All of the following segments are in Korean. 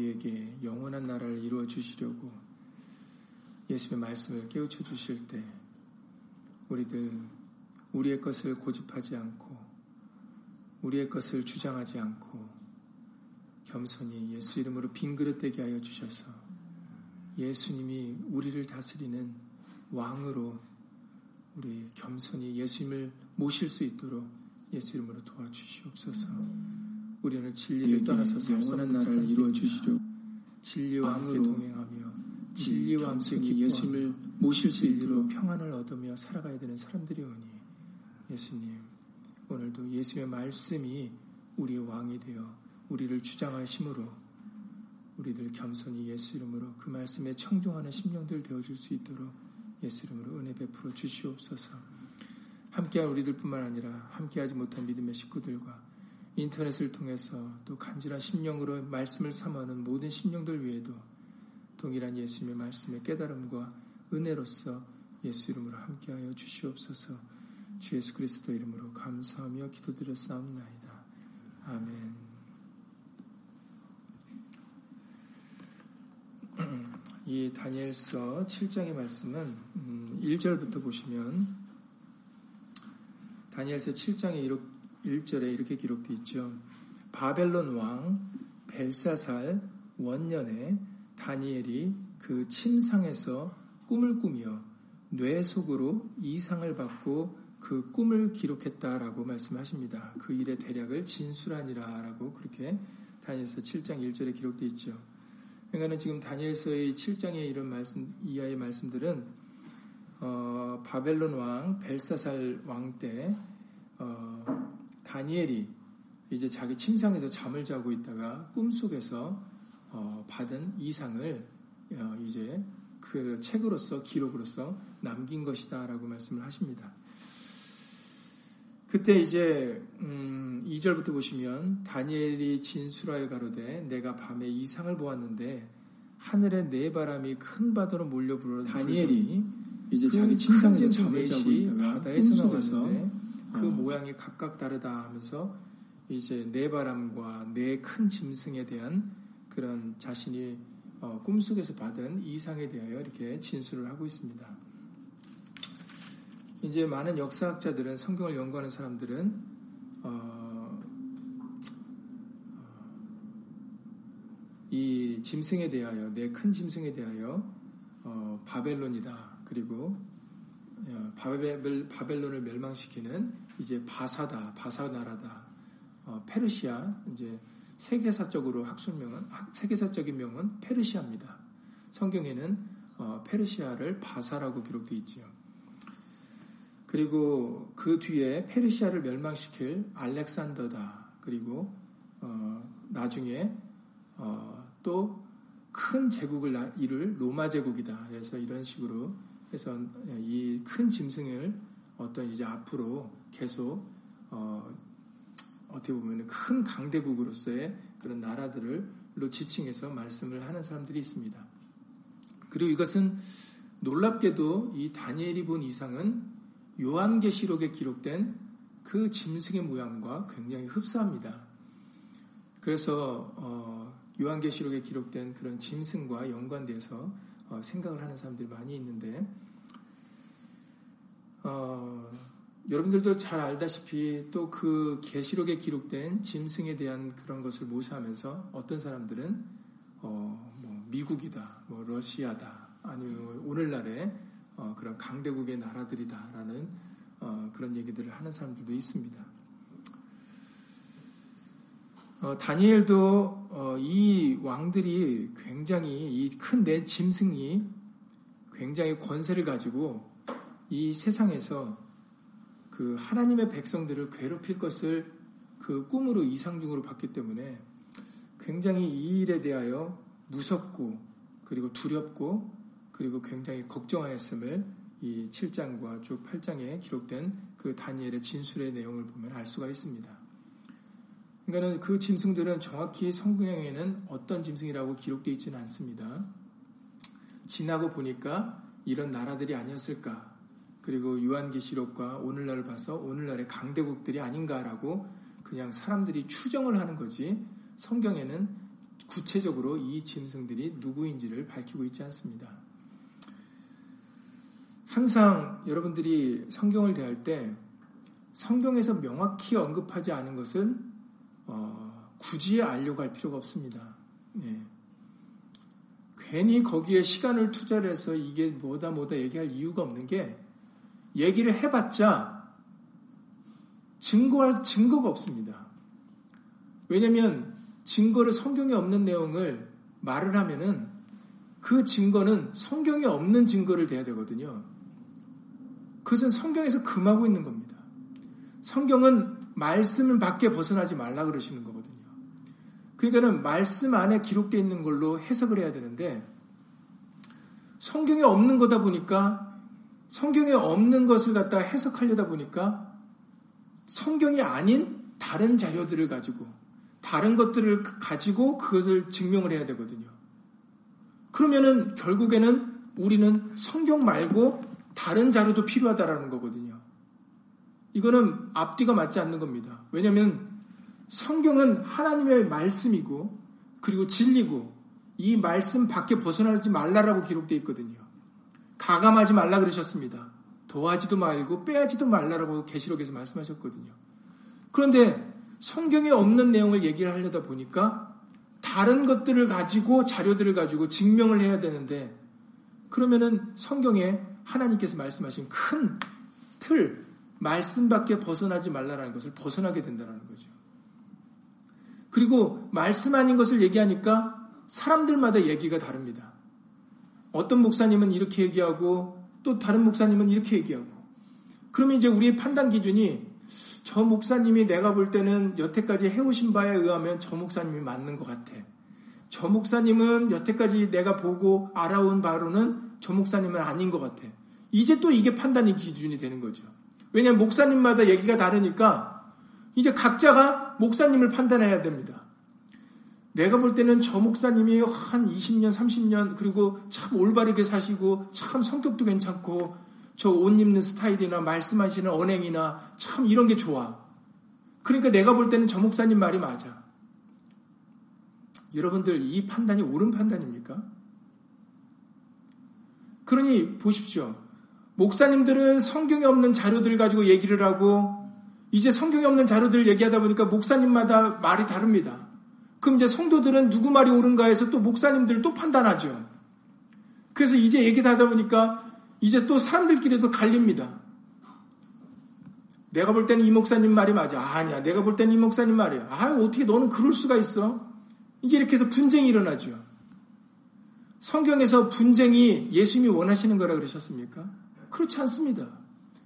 우리에게 영원한 나라를 이루어 주시려고 예수님의 말씀을 깨우쳐 주실 때 우리들 우리의 것을 고집하지 않고 우리의 것을 주장하지 않고 겸손히 예수 이름으로 빈 그릇 되게 하여 주셔서 예수님이 우리를 다스리는 왕으로 우리 겸손히 예수님을 모실 수 있도록 예수 이름으로 도와주시옵소서. 우리는 진리를 떠나서 영원한 나라를 이루어 주시려 진리와 함께 동행하며 진리와 함께 예수님을 모실 수 있도록 평안을 얻으며 살아가야 되는 사람들이 오니 예수님 오늘도 예수님의 말씀이 우리의 왕이 되어 우리를 주장하심으로 우리들 겸손히 예수 이름으로 그 말씀에 청종하는 심령들 되어줄 수 있도록 예수 이름으로 은혜 베풀어 주시옵소서. 함께한 우리들뿐만 아니라 함께하지 못한 믿음의 식구들과 인터넷을 통해서 또 간절한 심령으로 말씀을 삼아는 모든 심령들 위에도 동일한 예수님의 말씀의 깨달음과 은혜로서 예수 이름으로 함께하여 주시옵소서. 주 예수 그리스도 이름으로 감사하며 기도드렸사옵나이다. 아멘. 이 다니엘서 7장의 말씀은 1절부터 음, 보시면 다니엘서 7장의 1절에 이렇게 기록되어 있죠. 바벨론 왕 벨사살 원년에 다니엘이 그 침상에서 꿈을 꾸며 뇌 속으로 이상을 받고 그 꿈을 기록했다라고 말씀하십니다. 그 일의 대략을 진술하니라라고 그렇게 다니엘서 7장 1절에 기록되어 있죠. 그러니까 지금 다니엘서의 7장의 이런 말씀 이하의 말씀들은 어, 바벨론 왕 벨사살 왕때 어, 다니엘이 이제 자기 침상에서 잠을 자고 있다가 꿈속에서 어, 받은 이상을 어, 이제 그 책으로서 기록으로서 남긴 것이다라고 말씀을 하십니다. 그때 이제 음 2절부터 보시면 다니엘이 진술하여 가로되 내가 밤에 이상을 보았는데 하늘에 네 바람이 큰 바다로 몰려 불어 다니엘이 이제 그 자기 침상에서 잠을 자고 있다가 바다에서 나와서 그 어. 모양이 각각 다르다 하면서 이제 네 바람과 네큰 짐승에 대한 그런 자신이 어, 꿈속에서 받은 이상에 대하여 이렇게 진술을 하고 있습니다. 이제 많은 역사학자들은 성경을 연구하는 사람들은 어, 어, 이 짐승에 대하여 내 큰 짐승에 대하여 어, 바벨론이다 그리고 어, 바벨, 바벨론을 멸망시키는 이제 바사다 바사 나라다 어, 페르시아 이제 세계사적으로 학술명은 세계사적인 명은 페르시아입니다. 성경에는 페르시아를 바사라고 기록되어 있지요. 그리고 그 뒤에 페르시아를 멸망시킬 알렉산더다. 그리고 어, 나중에 어, 또큰 제국을 이룰 로마 제국이다. 그래서 이런 식으로 해서 이 큰 짐승을 어떤 이제 앞으로 계속 어, 어떻게 보면 큰 강대국으로서의 그런 나라들을로 지칭해서 말씀을 하는 사람들이 있습니다. 그리고 이것은 놀랍게도 이 다니엘이 본 이상은 요한계시록에 기록된 그 짐승의 모양과 굉장히 흡사합니다. 그래서 어, 요한계시록에 기록된 그런 짐승과 연관돼서 어, 생각을 하는 사람들이 많이 있는데 어, 여러분들도 잘 알다시피 또 그 계시록에 기록된 짐승에 대한 그런 것을 모사하면서 어떤 사람들은 어, 뭐 미국이다, 뭐 러시아다, 아니면 오늘날의 어, 그런 강대국의 나라들이다라는 어, 그런 얘기들을 하는 사람들도 있습니다. 어, 다니엘도 어, 이 왕들이 굉장히 이 큰 내 짐승이 굉장히 권세를 가지고 이 세상에서 그 하나님의 백성들을 괴롭힐 것을 그 꿈으로 이상중으로 봤기 때문에 굉장히 이 일에 대하여 무섭고 그리고 두렵고 그리고 굉장히 걱정하였음을 이 7장과 쭉 8장에 기록된 그 다니엘의 진술의 내용을 보면 알 수가 있습니다. 그러니까 그 짐승들은 정확히 성경에는 어떤 짐승이라고 기록되어 있지는 않습니다. 지나고 보니까 이런 나라들이 아니었을까? 그리고 유한계시록과 오늘날을 봐서 오늘날의 강대국들이 아닌가라고 그냥 사람들이 추정을 하는 거지 성경에는 구체적으로 이 짐승들이 누구인지를 밝히고 있지 않습니다. 항상 여러분들이 성경을 대할 때 성경에서 명확히 언급하지 않은 것은 어, 굳이 알려고 할 필요가 없습니다. 네. 괜히 거기에 시간을 투자를 해서 이게 뭐다 뭐다 얘기할 이유가 없는 게 얘기를 해봤자 증거할 증거가 없습니다. 왜냐하면 증거를 성경에 없는 내용을 말을 하면은 그 증거는 성경에 없는 증거를 대야 되거든요. 그것은 성경에서 금하고 있는 겁니다. 성경은 말씀을 밖에 벗어나지 말라 그러시는 거거든요. 그러니까는 말씀 안에 기록되어 있는 걸로 해석을 해야 되는데 성경에 없는 거다 보니까 성경에 없는 것을 갖다 해석하려다 보니까 성경이 아닌 다른 자료들을 가지고 다른 것들을 가지고 그것을 증명을 해야 되거든요. 그러면은 결국에는 우리는 성경 말고 다른 자료도 필요하다라는 거거든요. 이거는 앞뒤가 맞지 않는 겁니다. 왜냐하면 성경은 하나님의 말씀이고 그리고 진리고 이 말씀 밖에 벗어나지 말라라고 기록되어 있거든요. 가감하지 말라 그러셨습니다. 더하지도 말고 빼야지도 말라라고 계시록에서 말씀하셨거든요. 그런데 성경에 없는 내용을 얘기를 하려다 보니까 다른 것들을 가지고 자료들을 가지고 증명을 해야 되는데 그러면은 성경에 하나님께서 말씀하신 큰 틀, 말씀밖에 벗어나지 말라라는 것을 벗어나게 된다는 거죠. 그리고 말씀 아닌 것을 얘기하니까 사람들마다 얘기가 다릅니다. 어떤 목사님은 이렇게 얘기하고 또 다른 목사님은 이렇게 얘기하고 그러면 이제 우리의 판단 기준이 저 목사님이 내가 볼 때는 여태까지 해오신 바에 의하면 저 목사님이 맞는 것 같아. 저 목사님은 여태까지 내가 보고 알아온 바로는 저 목사님은 아닌 것 같아. 이제 또 이게 판단의 기준이 되는 거죠. 왜냐하면 목사님마다 얘기가 다르니까 이제 각자가 목사님을 판단해야 됩니다. 내가 볼 때는 저 목사님이 한 20년, 30년, 그리고 참 올바르게 사시고, 참 성격도 괜찮고, 저 옷 입는 스타일이나 말씀하시는 언행이나 참 이런 게 좋아. 그러니까 내가 볼 때는 저 목사님 말이 맞아. 여러분들 이 판단이 옳은 판단입니까? 그러니 보십시오. 목사님들은 성경에 없는 자료들 가지고 얘기를 하고 이제 성경에 없는 자료들을 얘기하다 보니까 목사님마다 말이 다릅니다. 그럼 이제 성도들은 누구 말이 옳은가 해서 또 목사님들 또 판단하죠. 그래서 이제 얘기를 하다 보니까 이제 또 사람들끼리도 갈립니다. 내가 볼 때는 이 목사님 말이 맞아. 아, 니야 내가 볼 때는 이 목사님 말이야. 아, 어떻게 너는 그럴 수가 있어? 이제 이렇게 해서 분쟁이 일어나죠. 성경에서 분쟁이 예수님이 원하시는 거라 그러셨습니까? 그렇지 않습니다.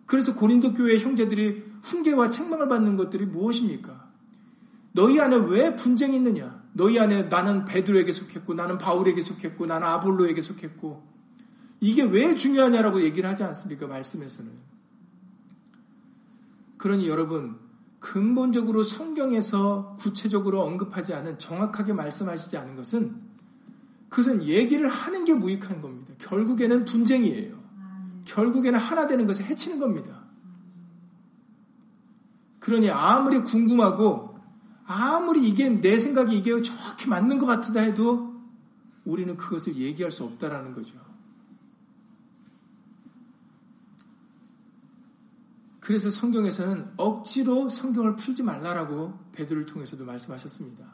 그래서 고린도 교회 형제들이 훈계와 책망을 받는 것들이 무엇입니까? 너희 안에 왜 분쟁이 있느냐? 너희 안에 나는 베드로에게 속했고 나는 바울에게 속했고 나는 아볼로에게 속했고 이게 왜 중요하냐라고 얘기를 하지 않습니까? 말씀에서는. 그러니 여러분 근본적으로 성경에서 구체적으로 언급하지 않은 정확하게 말씀하시지 않은 것은 그것은 얘기를 하는 게 무익한 겁니다. 결국에는 분쟁이에요. 결국에는 하나 되는 것을 해치는 겁니다. 그러니 아무리 궁금하고 아무리 이게 내 생각이 이게 정확히 맞는 것 같다 해도 우리는 그것을 얘기할 수 없다라는 거죠. 그래서 성경에서는 억지로 성경을 풀지 말라라고 베드를 통해서도 말씀하셨습니다.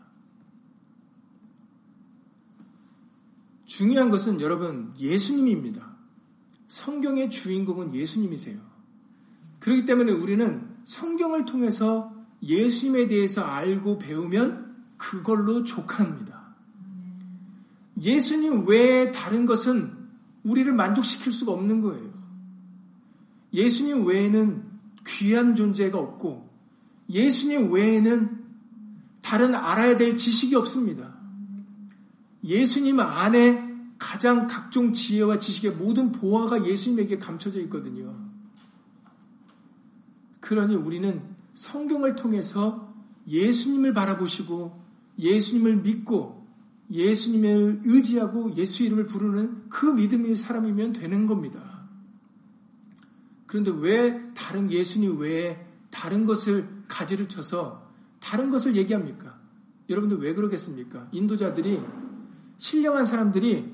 중요한 것은 여러분 예수님입니다. 성경의 주인공은 예수님이세요. 그렇기 때문에 우리는 성경을 통해서 예수님에 대해서 알고 배우면 그걸로 족합니다. 예수님 외에 다른 것은 우리를 만족시킬 수가 없는 거예요. 예수님 외에는 귀한 존재가 없고 예수님 외에는 다른 알아야 될 지식이 없습니다. 예수님 안에 가장 각종 지혜와 지식의 모든 보화가 예수님에게 감춰져 있거든요. 그러니 우리는 성경을 통해서 예수님을 바라보시고 예수님을 믿고 예수님을 의지하고 예수 이름을 부르는 그 믿음의 사람이면 되는 겁니다. 그런데 왜 다른 예수님 외에 다른 것을 가지를 쳐서 다른 것을 얘기합니까? 여러분들 왜 그러겠습니까? 인도자들이 신령한 사람들이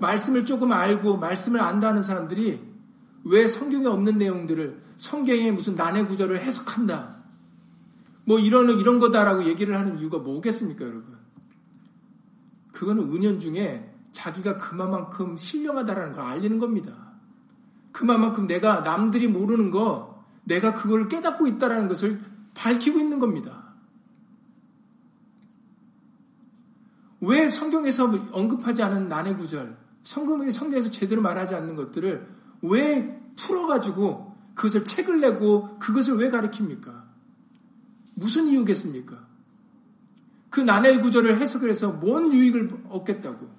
말씀을 조금 알고 말씀을 안다는 사람들이 왜 성경에 없는 내용들을 성경에 무슨 난해 구절을 해석한다. 뭐 이런 이런 거다라고 얘기를 하는 이유가 뭐겠습니까, 여러분? 그거는 은연 중에 자기가 그만큼 신령하다라는 걸 알리는 겁니다. 그만큼 내가 남들이 모르는 거, 내가 그걸 깨닫고 있다라는 것을 밝히고 있는 겁니다. 왜 성경에서 언급하지 않은 난해 구절, 성경에 성경에서 제대로 말하지 않는 것들을 왜 풀어가지고 그것을 책을 내고 그것을 왜 가르칩니까? 무슨 이유겠습니까? 그 난해 구절을 해석을 해서 뭔 유익을 얻겠다고?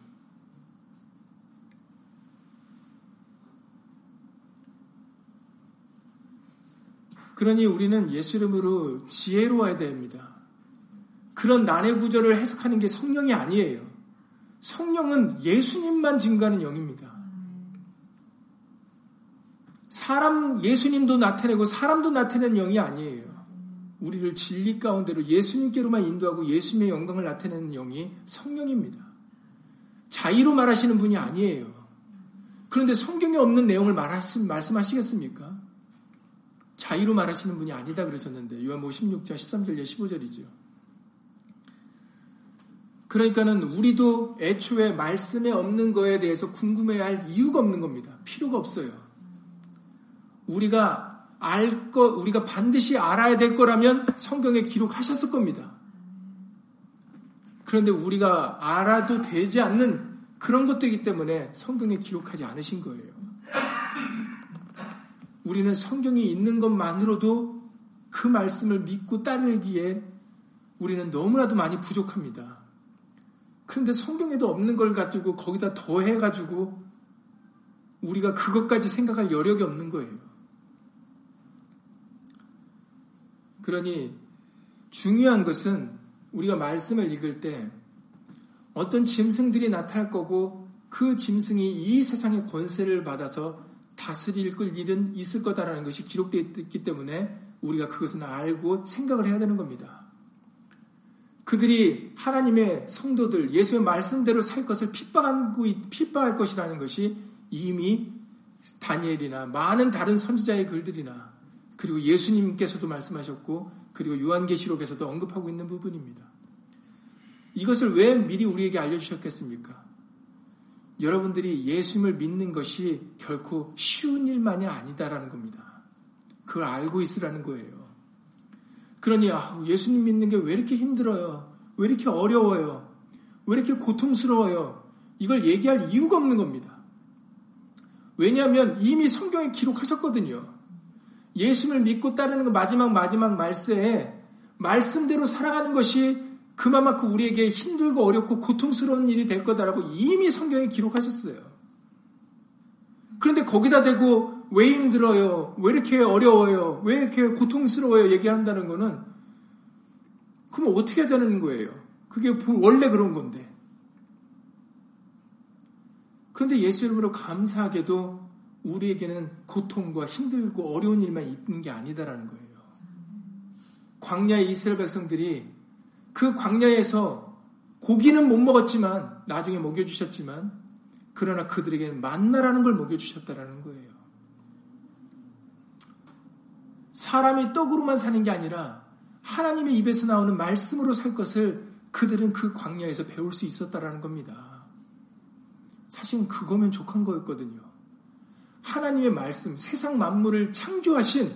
그러니 우리는 예수 이름으로 지혜로워야 됩니다. 그런 난해 구절을 해석하는 게 성령이 아니에요. 성령은 예수님만 증가하는 영입니다. 사람, 예수님도 나타내고 사람도 나타내는 영이 아니에요. 우리를 진리 가운데로 예수님께로만 인도하고 예수님의 영광을 나타내는 영이 성령입니다. 자의로 말하시는 분이 아니에요. 그런데 성경에 없는 내용을 말하시, 말씀하시겠습니까? 자의로 말하시는 분이 아니다 그러셨는데 요한복음 16장 13절 15절이죠. 그러니까는 우리도 애초에 말씀에 없는 거에 대해서 궁금해야 할 이유가 없는 겁니다. 필요가 없어요. 우리가 알 것, 우리가 반드시 알아야 될 거라면 성경에 기록하셨을 겁니다. 그런데 우리가 알아도 되지 않는 그런 것들이기 때문에 성경에 기록하지 않으신 거예요. 우리는 성경이 있는 것만으로도 그 말씀을 믿고 따르기에 우리는 너무나도 많이 부족합니다. 그런데 성경에도 없는 걸 가지고 거기다 더해가지고 우리가 그것까지 생각할 여력이 없는 거예요. 그러니 중요한 것은 우리가 말씀을 읽을 때 어떤 짐승들이 나타날 거고 그 짐승이 이 세상의 권세를 받아서 다스릴 일은 있을 거다라는 것이 기록되어 있기 때문에 우리가 그것은 알고 생각을 해야 되는 겁니다. 그들이 하나님의 성도들, 예수의 말씀대로 살 것을 핍박하고, 핍박할 것이라는 것이 이미 다니엘이나 많은 다른 선지자의 글들이나 그리고 예수님께서도 말씀하셨고 그리고 요한계시록에서도 언급하고 있는 부분입니다. 이것을 왜 미리 우리에게 알려주셨겠습니까? 여러분들이 예수님을 믿는 것이 결코 쉬운 일만이 아니다라는 겁니다. 그걸 알고 있으라는 거예요. 그러니 아, 예수님 믿는 게 왜 이렇게 힘들어요? 왜 이렇게 어려워요? 왜 이렇게 고통스러워요? 이걸 얘기할 이유가 없는 겁니다. 왜냐하면 이미 성경에 기록하셨거든요. 예수님을 믿고 따르는 그 마지막 마지막 말세에 말씀대로 살아가는 것이 그만큼 우리에게 힘들고 어렵고 고통스러운 일이 될 거다라고 이미 성경에 기록하셨어요. 그런데 거기다 대고 왜 힘들어요? 왜 이렇게 어려워요? 왜 이렇게 고통스러워요? 얘기한다는 거는 그럼 어떻게 하자는 거예요? 그게 원래 그런 건데. 그런데 예수 이름으로 감사하게도 우리에게는 고통과 힘들고 어려운 일만 있는 게 아니다라는 거예요. 광야의 이스라엘 백성들이 그 광야에서 고기는 못 먹었지만 나중에 먹여주셨지만 그러나 그들에게는 만나라는 걸 먹여주셨다라는 거예요. 사람이 떡으로만 사는 게 아니라 하나님의 입에서 나오는 말씀으로 살 것을 그들은 그 광야에서 배울 수 있었다라는 겁니다. 사실은 그거면 족한 거였거든요. 하나님의 말씀, 세상 만물을 창조하신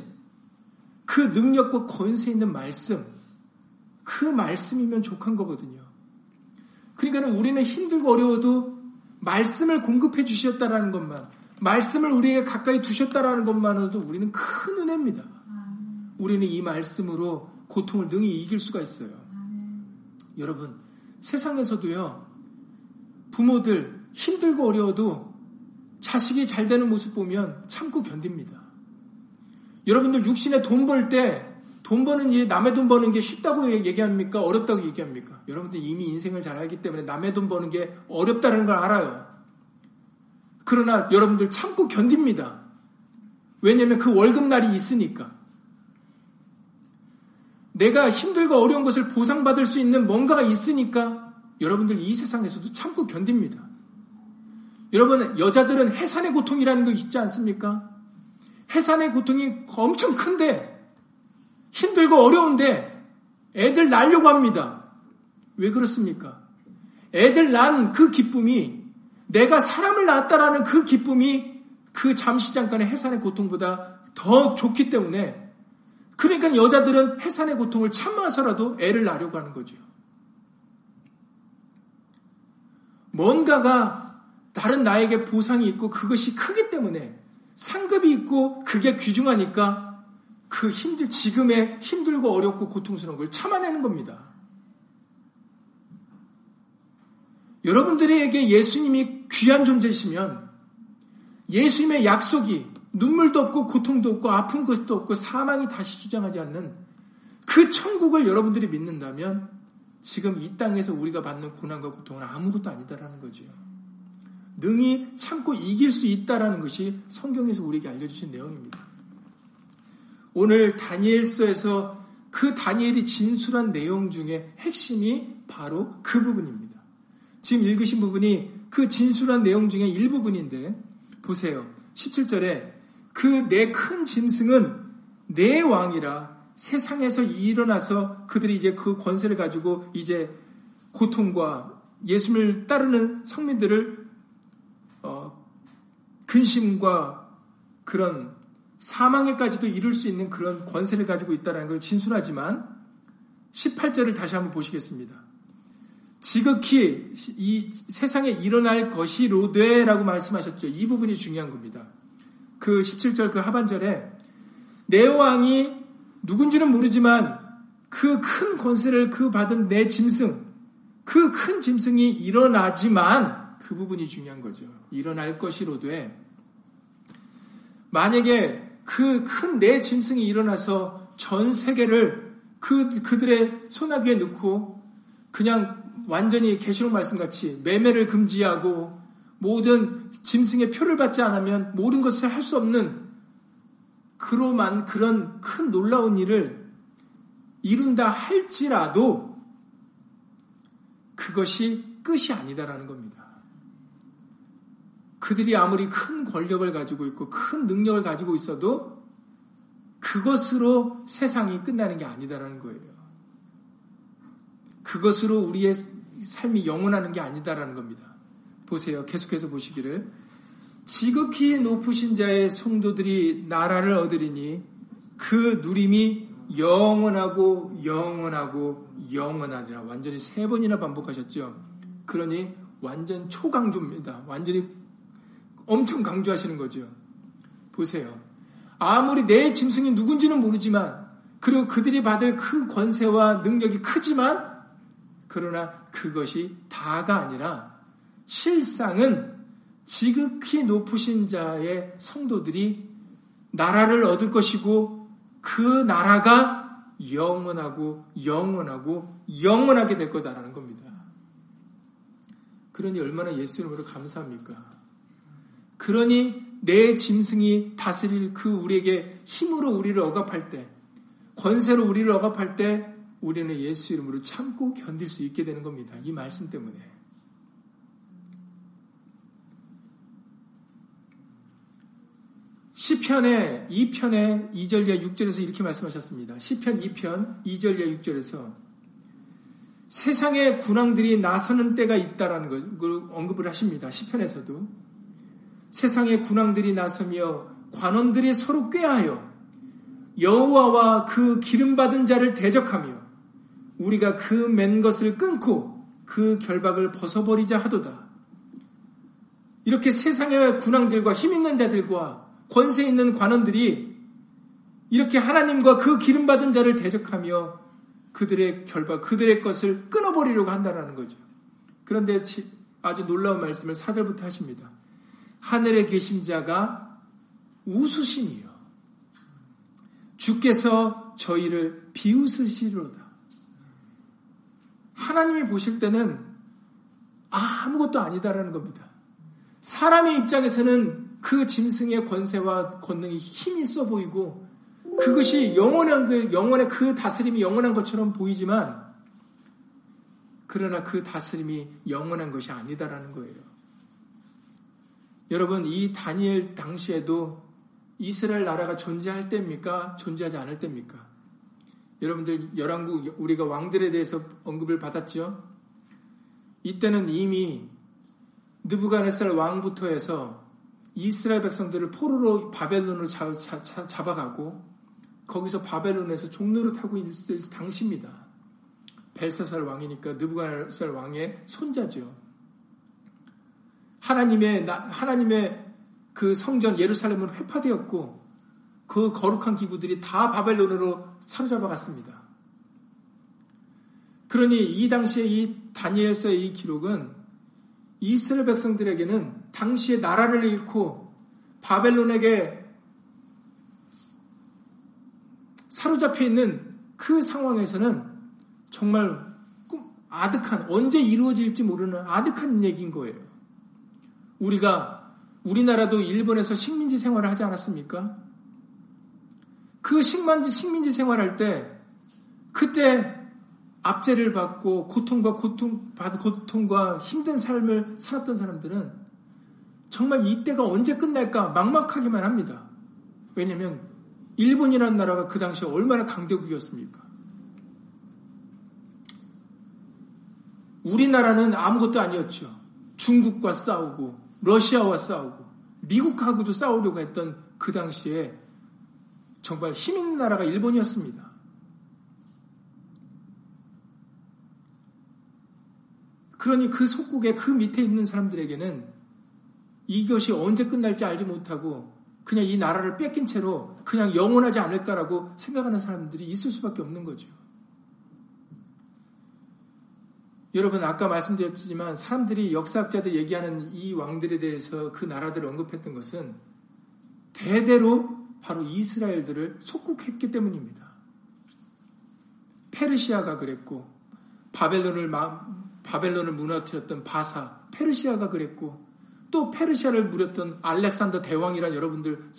그 능력과 권세 있는 말씀, 그 말씀이면 족한 거거든요. 그러니까 우리는 힘들고 어려워도 말씀을 공급해 주셨다라는 것만, 말씀을 우리에게 가까이 두셨다라는 것만으로도 우리는 큰 은혜입니다. 우리는 이 말씀으로 고통을 능히 이길 수가 있어요. 여러분, 세상에서도요, 부모들 힘들고 어려워도 자식이 잘 되는 모습 보면 참고 견딥니다. 여러분들 육신에 돈 벌 때, 돈 버는 일이 남의 돈 버는 게 쉽다고 얘기합니까? 어렵다고 얘기합니까? 여러분들 이미 인생을 잘 알기 때문에 남의 돈 버는 게 어렵다는 걸 알아요. 그러나 여러분들 참고 견딥니다. 왜냐면 그 월급날이 있으니까. 내가 힘들고 어려운 것을 보상받을 수 있는 뭔가가 있으니까 여러분들 이 세상에서도 참고 견딥니다. 여러분, 여자들은 해산의 고통이라는 거 있지 않습니까? 해산의 고통이 엄청 큰데, 힘들고 어려운데, 애들 낳으려고 합니다. 왜 그렇습니까? 애들 낳은 그 기쁨이, 내가 사람을 낳았다라는 그 기쁨이 그 잠시 잠깐의 해산의 고통보다 더 좋기 때문에 그러니까 여자들은 해산의 고통을 참아서라도 애를 낳으려고 하는 거죠. 뭔가가 다른 나에게 보상이 있고 그것이 크기 때문에 상급이 있고 그게 귀중하니까 그 힘들, 지금의 힘들고 어렵고 고통스러운 걸 참아내는 겁니다. 여러분들에게 예수님이 귀한 존재이시면 예수님의 약속이 눈물도 없고 고통도 없고 아픈 것도 없고 사망이 다시 주장하지 않는 그 천국을 여러분들이 믿는다면 지금 이 땅에서 우리가 받는 고난과 고통은 아무것도 아니다라는 거죠. 능히 참고 이길 수 있다라는 것이 성경에서 우리에게 알려주신 내용입니다. 오늘 다니엘서에서 그 다니엘이 진술한 내용 중에 핵심이 바로 그 부분입니다. 지금 읽으신 부분이 그 진술한 내용 중에 일부분인데 보세요. 17절에 그 내 큰 짐승은 내 왕이라 세상에서 일어나서 그들이 이제 그 권세를 가지고 이제 고통과 예수를 따르는 성민들을 어, 근심과 그런 사망에까지도 이룰 수 있는 그런 권세를 가지고 있다는 걸 진술하지만 18절을 다시 한번 보시겠습니다. 지극히 이 세상에 일어날 것이로되라고 말씀하셨죠. 이 부분이 중요한 겁니다. 그 17절 그 하반절에 내 왕이 누군지는 모르지만 그 큰 권세를 그 받은 내 짐승, 그 큰 짐승이 일어나지만 그 부분이 중요한 거죠. 일어날 것이로되 만약에 그 큰 내 짐승이 일어나서 전 세계를 그 그들의 소나기에 넣고 그냥 완전히 계시록 말씀같이 매매를 금지하고 모든 짐승의 표를 받지 않으면 모든 것을 할 수 없는 그로만 그런 큰 놀라운 일을 이룬다 할지라도 그것이 끝이 아니다라는 겁니다. 그들이 아무리 큰 권력을 가지고 있고 큰 능력을 가지고 있어도 그것으로 세상이 끝나는 게 아니다라는 거예요. 그것으로 우리의 삶이 영원하는 게 아니다라는 겁니다. 보세요. 계속해서 보시기를. 지극히 높으신 자의 성도들이 나라를 얻으리니 그 누림이 영원하고 영원하고 영원하리라. 완전히 세 번이나 반복하셨죠. 그러니 완전 초강조입니다. 완전히 엄청 강조하시는 거죠. 보세요. 아무리 내 짐승이 누군지는 모르지만 그리고 그들이 받을 그 권세와 능력이 크지만 그러나 그것이 다가 아니라 실상은 지극히 높으신 자의 성도들이 나라를 얻을 것이고 그 나라가 영원하고 영원하고 영원하게 될 거다라는 겁니다. 그러니 얼마나 예수 이름으로 감사합니까? 그러니 내 짐승이 다스릴 그 우리에게 힘으로 우리를 억압할 때, 권세로 우리를 억압할 때 우리는 예수 이름으로 참고 견딜 수 있게 되는 겁니다. 이 말씀 때문에. 시편의 2편의 2절과 6절에서 이렇게 말씀하셨습니다. 시편 2편 2절과 6절에서 세상의 군왕들이 나서는 때가 있다라는 것을 언급을 하십니다. 시편에서도 세상의 군왕들이 나서며 관원들이 서로 꾀하여 여호와와 그 기름 받은 자를 대적하며 우리가 그 맨 것을 끊고 그 결박을 벗어버리자 하도다. 이렇게 세상의 군왕들과 힘 있는 자들과 권세 있는 관원들이 이렇게 하나님과 그 기름 받은 자를 대적하며 그들의 결박, 그들의 것을 끊어버리려고 한다는 거죠. 그런데 아주 놀라운 말씀을 사절부터 하십니다. 하늘에 계신 자가 웃으시니요. 주께서 저희를 비웃으시리로다. 하나님이 보실 때는 아무것도 아니다라는 겁니다. 사람의 입장에서는 그 짐승의 권세와 권능이 힘이 있어 보이고 그것이 영원한 그 영원의 그 다스림이 영원한 것처럼 보이지만 그러나 그 다스림이 영원한 것이 아니다라는 거예요. 여러분 이 다니엘 당시에도 이스라엘 나라가 존재할 때입니까? 존재하지 않을 때입니까? 여러분들 열왕국 우리가 왕들에 대해서 언급을 받았죠. 이때는 이미 느부갓네살 왕부터 해서 이스라엘 백성들을 포로로 바벨론으로 잡아가고 거기서 바벨론에서 종로를 타고 있을 당시입니다. 벨사살 왕이니까 느부갓네살 왕의 손자죠. 하나님의 하나님의 그 성전 예루살렘은 회파되었고 그 거룩한 기구들이 다 바벨론으로 사로잡아 갔습니다. 그러니 이 당시에 이 다니엘서의 이 기록은 이스라엘 백성들에게는 당시에 나라를 잃고 바벨론에게 사로잡혀 있는 그 상황에서는 정말 아득한 언제 이루어질지 모르는 아득한 얘기인 거예요. 우리가 우리나라도 일본에서 식민지 생활을 하지 않았습니까? 그 식민지 식민지 생활할 때 그때 압제를 받고 고통과 고통 받 고통과 힘든 삶을 살았던 사람들은 정말 이때가 언제 끝날까 막막하기만 합니다. 왜냐하면 일본이라는 나라가 그 당시에 얼마나 강대국이었습니까? 우리나라는 아무것도 아니었죠. 중국과 싸우고 러시아와 싸우고 미국하고도 싸우려고 했던 그 당시에 정말 힘 있는 나라가 일본이었습니다. 그러니 그 속국의 그 밑에 있는 사람들에게는 이것이 언제 끝날지 알지 못하고 그냥 이 나라를 뺏긴 채로 그냥 영원하지 않을까라고 생각하는 사람들이 있을 수밖에 없는 거죠. 여러분 아까 말씀드렸지만 사람들이 역사학자들 얘기하는 이 왕들에 대해서 그 나라들을 언급했던 것은 대대로 바로 이스라엘들을 속국했기 때문입니다. 페르시아가 그랬고 바벨론을 바벨론을 무너뜨렸던 바사 페르시아가 그랬고 또 페르시아를 무렸던 알렉산더 대왕이란 여러분들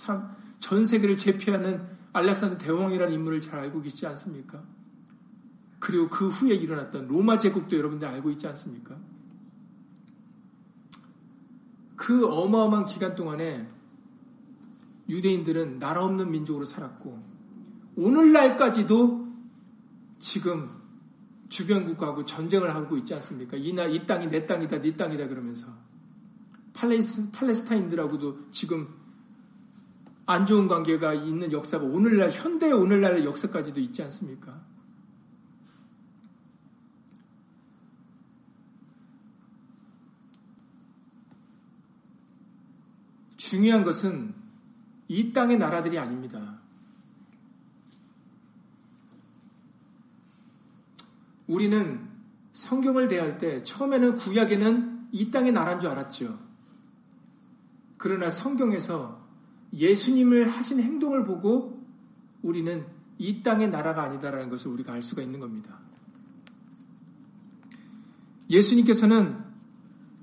전 세계를 제패하는 알렉산더 대왕이라는 인물을 잘 알고 계시지 않습니까? 그리고 그 후에 일어났던 로마 제국도 여러분들 알고 있지 않습니까? 그 어마어마한 기간 동안에 유대인들은 나라 없는 민족으로 살았고 오늘날까지도 지금 주변 국가하고 전쟁을 하고 있지 않습니까? 이, 나, 이 땅이 내 땅이다, 네 땅이다 그러면서 팔레스, 팔레스타인들하고도 지금 안 좋은 관계가 있는 역사가 오늘날, 현대 오늘날의 역사까지도 있지 않습니까? 중요한 것은 이 땅의 나라들이 아닙니다. 우리는 성경을 대할 때 처음에는 구약에는 이 땅의 나라인 줄 알았죠. 그러나 성경에서 예수님을 하신 행동을 보고 우리는 이 땅의 나라가 아니다라는 것을 우리가 알 수가 있는 겁니다. 예수님께서는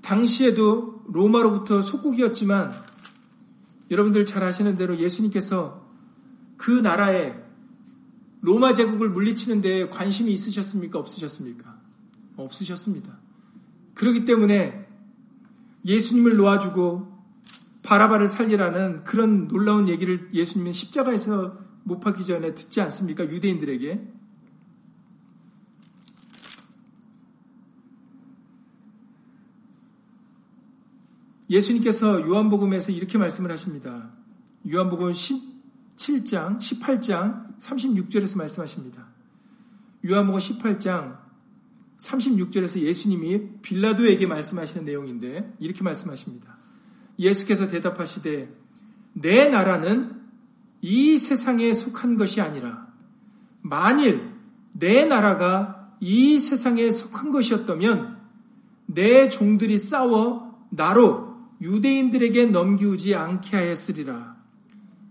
당시에도 로마로부터 속국이었지만 여러분들 잘 아시는 대로 예수님께서 그 나라에 로마 제국을 물리치는 데 관심이 있으셨습니까? 없으셨습니까? 없으셨습니다. 그렇기 때문에 예수님을 놓아주고 바라바를 살리라는 그런 놀라운 얘기를 예수님은 십자가에서 못 박기 전에 듣지 않습니까? 유대인들에게. 예수님께서 요한복음에서 이렇게 말씀을 하십니다. 요한복음 17장, 18장, 36절에서 말씀하십니다. 요한복음 18장 36절에서 예수님이 빌라도에게 말씀하시는 내용인데 이렇게 말씀하십니다. 예수께서 대답하시되 내 나라는 이 세상에 속한 것이 아니라 만일 내 나라가 이 세상에 속한 것이었다면 내 종들이 싸워 나로 유대인들에게 넘기우지 않게 하였으리라.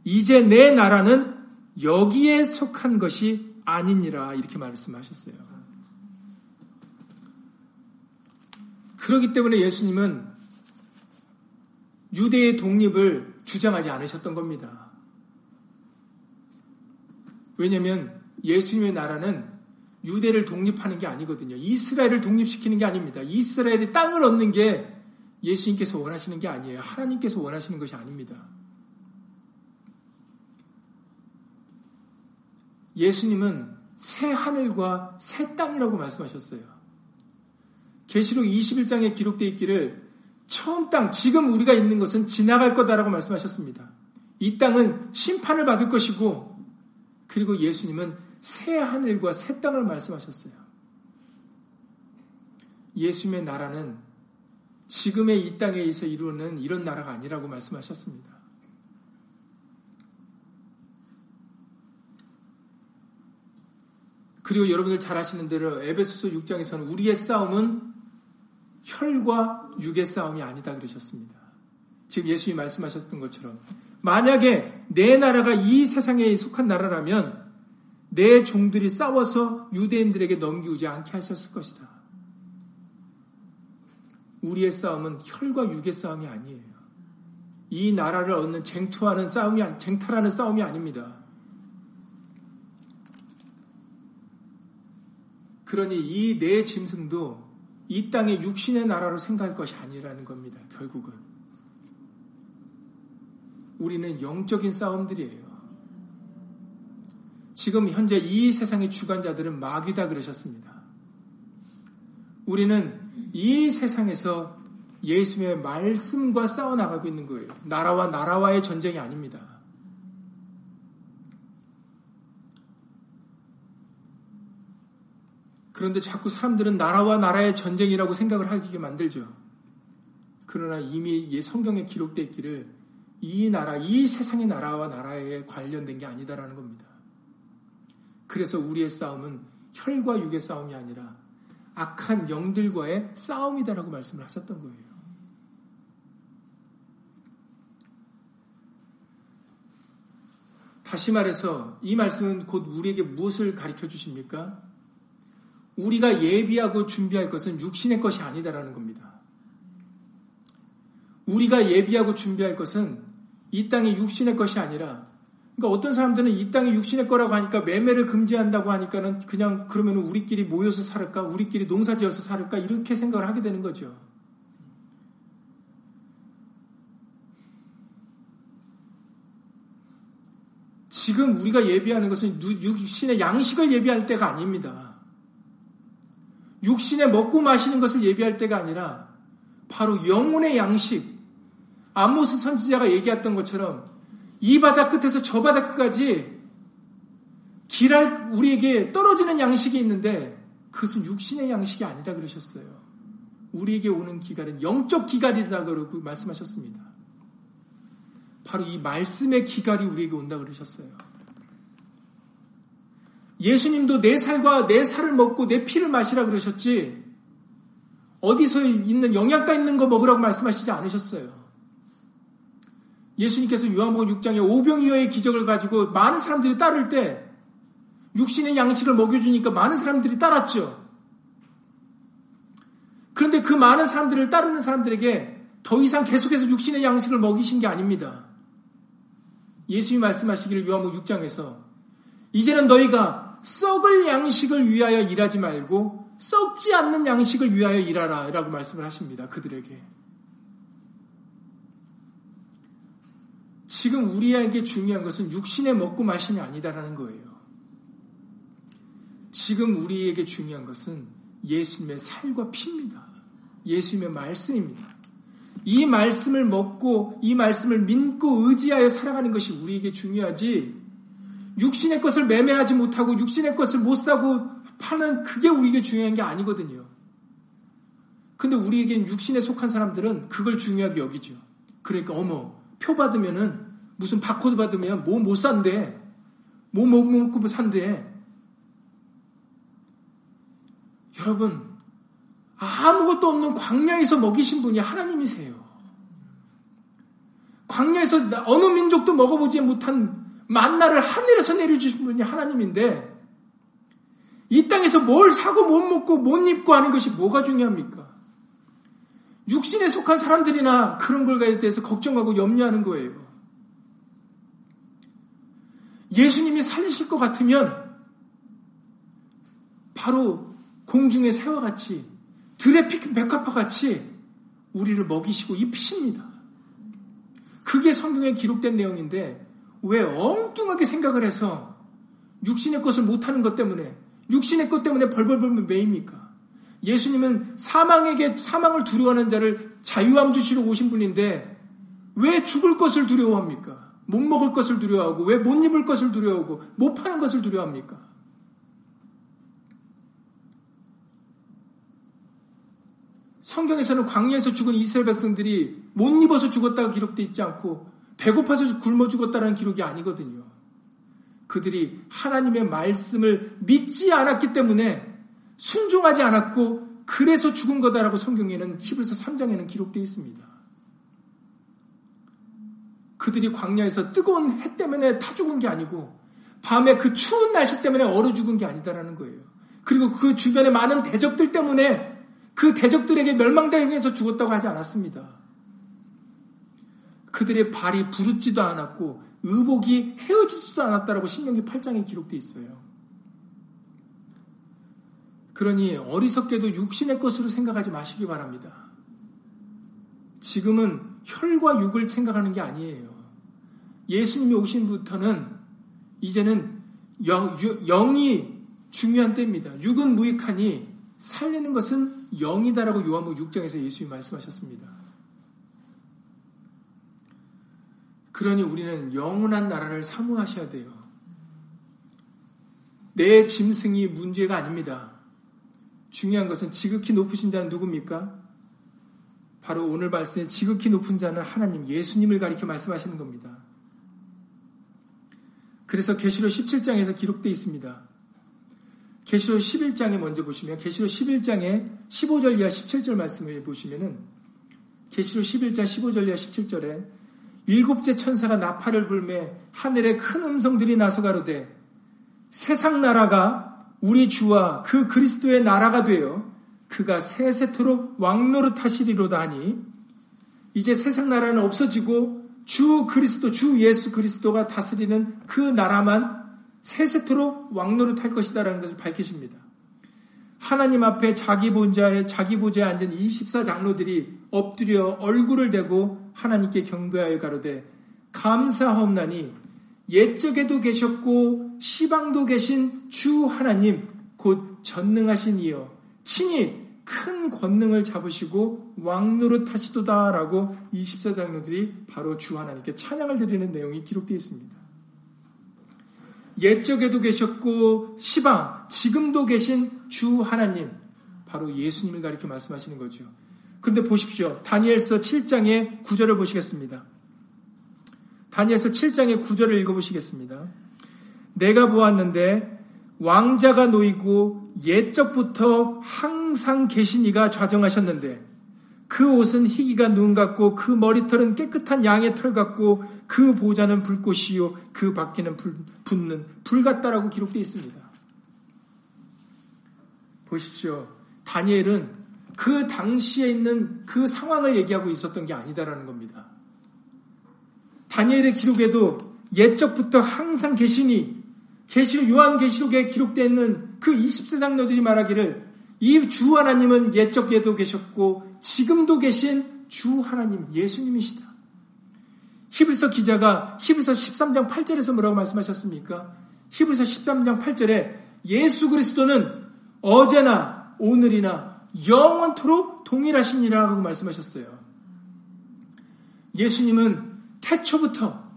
이제 내 나라는 여기에 속한 것이 아니니라 이렇게 말씀하셨어요. 그렇기 때문에 예수님은 유대의 독립을 주장하지 않으셨던 겁니다. 왜냐하면 예수님의 나라는 유대를 독립하는 게 아니거든요. 이스라엘을 독립시키는 게 아닙니다. 이스라엘이 땅을 얻는 게 예수님께서 원하시는 게 아니에요. 하나님께서 원하시는 것이 아닙니다. 예수님은 새 하늘과 새 땅이라고 말씀하셨어요. 계시록 21장에 기록되어 있기를 처음 땅, 지금 우리가 있는 것은 지나갈 거다라고 말씀하셨습니다. 이 땅은 심판을 받을 것이고, 그리고 예수님은 새 하늘과 새 땅을 말씀하셨어요. 예수님의 나라는 지금의 이 땅에 있어 이루는 이런 나라가 아니라고 말씀하셨습니다. 그리고 여러분들 잘 아시는 대로 에베소서 6장에서는 우리의 싸움은 혈과 육의 싸움이 아니다 그러셨습니다. 지금 예수님이 말씀하셨던 것처럼 만약에 내 나라가 이 세상에 속한 나라라면 내 종들이 싸워서 유대인들에게 넘기우지 않게 하셨을 것이다. 우리의 싸움은 혈과 육의 싸움이 아니에요. 이 나라를 얻는 쟁투하는 싸움이 쟁탈하는 싸움이 아닙니다. 그러니 이 내 짐승도 이 땅의 육신의 나라로 생각할 것이 아니라는 겁니다. 결국은 우리는 영적인 싸움들이에요. 지금 현재 이 세상의 주관자들은 마귀다 그러셨습니다. 우리는 이 세상에서 예수님의 말씀과 싸워나가고 있는 거예요. 나라와 나라와의 전쟁이 아닙니다. 그런데 자꾸 사람들은 나라와 나라의 전쟁이라고 생각을 하게 만들죠. 그러나 이미 성경에 기록되어 있기를 이 나라, 이 세상의 나라와 나라에 관련된 게 아니다라는 겁니다. 그래서 우리의 싸움은 혈과 육의 싸움이 아니라 악한 영들과의 싸움이다라고 말씀을 하셨던 거예요. 다시 말해서 이 말씀은 곧 우리에게 무엇을 가르쳐 주십니까? 우리가 예비하고 준비할 것은 육신의 것이 아니다라는 겁니다. 우리가 예비하고 준비할 것은 이 땅의 육신의 것이 아니라 그러니까 어떤 사람들은 이 땅이 육신의 거라고 하니까 매매를 금지한다고 하니까는 그냥 그러면 우리끼리 모여서 살을까? 우리끼리 농사 지어서 살을까? 이렇게 생각을 하게 되는 거죠. 지금 우리가 예비하는 것은 육신의 양식을 예비할 때가 아닙니다. 육신에 먹고 마시는 것을 예비할 때가 아니라 바로 영혼의 양식. 아모스 선지자가 얘기했던 것처럼 이 바다 끝에서 저 바다 끝까지 길할 우리에게 떨어지는 양식이 있는데 그것은 육신의 양식이 아니다 그러셨어요. 우리에게 오는 기갈은 영적 기갈이다 그러고 말씀하셨습니다. 바로 이 말씀의 기갈이 우리에게 온다 그러셨어요. 예수님도 내 살과 내 살을 먹고 내 피를 마시라 그러셨지 어디서 있는 영양가 있는 거 먹으라고 말씀하시지 않으셨어요. 예수님께서 요한복음 6장에 오병이어의 기적을 가지고 많은 사람들이 따를 때 육신의 양식을 먹여주니까 많은 사람들이 따랐죠. 그런데 그 많은 사람들을 따르는 사람들에게 더 이상 계속해서 육신의 양식을 먹이신 게 아닙니다. 예수님이 말씀하시기를 요한복음 6장에서 이제는 너희가 썩을 양식을 위하여 일하지 말고 썩지 않는 양식을 위하여 일하라 라고 말씀을 하십니다. 그들에게. 지금 우리에게 중요한 것은 육신의 먹고 마심이 아니다라는 거예요. 지금 우리에게 중요한 것은 예수님의 살과 피입니다. 예수님의 말씀입니다. 이 말씀을 먹고 이 말씀을 믿고 의지하여 살아가는 것이 우리에게 중요하지 육신의 것을 매매하지 못하고 육신의 것을 못 사고 파는 그게 우리에게 중요한 게 아니거든요. 근데 우리에겐 육신에 속한 사람들은 그걸 중요하게 여기죠. 그러니까 어머 표 받으면은 무슨 바코드 받으면 뭐 못 산대. 뭐 먹고 산대. 여러분, 아무것도 없는 광야에서 먹이신 분이 하나님이세요. 광야에서 어느 민족도 먹어보지 못한 만나를 하늘에서 내려주신 분이 하나님인데, 이 땅에서 뭘 사고 못 먹고 못 입고 하는 것이 뭐가 중요합니까? 육신에 속한 사람들이나 그런 걸에 대해서 걱정하고 염려하는 거예요. 예수님이 살리실 것 같으면 바로 공중의 새와 같이 드래픽 백합화 같이 우리를 먹이시고 입히십니다. 그게 성경에 기록된 내용인데 왜 엉뚱하게 생각을 해서 육신의 것을 못하는 것 때문에 육신의 것 때문에 벌벌벌 매입니까? 예수님은 사망에게 사망을 두려워하는 자를 자유함 주시러 오신 분인데 왜 죽을 것을 두려워합니까? 못 먹을 것을 두려워하고 왜 못 입을 것을 두려워하고 못 파는 것을 두려워합니까? 성경에서는 광야에서 죽은 이스라엘 백성들이 못 입어서 죽었다고 기록되어 있지 않고 배고파서 굶어 죽었다는 기록이 아니거든요. 그들이 하나님의 말씀을 믿지 않았기 때문에 순종하지 않았고 그래서 죽은 거다라고 성경에는 히브리서 3장에는 기록되어 있습니다. 그들이 광야에서 뜨거운 해 때문에 타 죽은 게 아니고 밤에 그 추운 날씨 때문에 얼어 죽은 게 아니다라는 거예요. 그리고 그 주변에 많은 대적들 때문에 그 대적들에게 멸망당해서 죽었다고 하지 않았습니다. 그들의 발이 부르지도 않았고 의복이 헤어지지도 않았다라고 신명기 8장에 기록되어 있어요. 그러니 어리석게도 육신의 것으로 생각하지 마시기 바랍니다. 지금은 혈과 육을 생각하는 게 아니에요. 예수님이 오신 부터는 이제는 영, 영이 중요한 때입니다. 육은 무익하니 살리는 것은 영이다라고 요한복 6장에서 예수님이 말씀하셨습니다. 그러니 우리는 영원한 나라를 사모하셔야 돼요. 내 짐승이 문제가 아닙니다. 중요한 것은 지극히 높으신 자는 누굽니까? 바로 오늘 말씀에 지극히 높은 자는 하나님 예수님을 가리켜 말씀하시는 겁니다. 그래서 계시록 17장에서 기록되어 있습니다. 계시록 11장에 먼저 보시면 계시록 11장에 15절 이하 17절 말씀을 보시면은 계시록 11장 15절 이하 17절에 일곱째 천사가 나팔을 불매 하늘에 큰 음성들이 나서 가로되 세상 나라가 우리 주와 그 그리스도의 나라가 되어 그가 세세토록 왕노릇 하시리로다 하니 이제 세상 나라는 없어지고 주 그리스도 주 예수 그리스도가 다스리는 그 나라만 세세토록 왕노릇 할 것이다라는 것을 밝히십니다. 하나님 앞에 자기 본자에 자기 보좌에 앉은 24 장로들이 엎드려 얼굴을 대고 하나님께 경배하여 가로되 감사하옵나니 옛적에도 계셨고 시방도 계신 주 하나님 곧 전능하신 이여 친히 큰 권능을 잡으시고 왕노릇 하시도다라고 24 장로들이 바로 주 하나님께 찬양을 드리는 내용이 기록되어 있습니다. 옛적에도 계셨고 시방 지금도 계신 주 하나님 바로 예수님을 가리켜 말씀하시는 거죠. 근데 보십시오. 다니엘서 7장의 구절을 보시겠습니다. 다니엘서 7장의 구절을 읽어보시겠습니다. 내가 보았는데 왕자가 놓이고 옛적부터 항상 계신 이가 좌정하셨는데 그 옷은 희기가 눈 같고 그 머리털은 깨끗한 양의 털 같고 그 보좌는 불꽃이요 그 바퀴는 불, 붙는 불 같다라고 기록되어 있습니다. 보십시오. 다니엘은 그 당시에 있는 그 상황을 얘기하고 있었던 게 아니다라는 겁니다. 다니엘의 기록에도 옛적부터 항상 계시니 계시록 요한 계시록에 기록되어 있는 그 20세장로들이 말하기를 이 주 하나님은 옛적에도 계셨고 지금도 계신 주 하나님 예수님이시다. 히브리서 기자가 히브리서 13장 8절에서 뭐라고 말씀하셨습니까? 히브리서 13장 8절에 예수 그리스도는 어제나 오늘이나 영원토록 동일하시니라고 말씀하셨어요. 예수님은 태초부터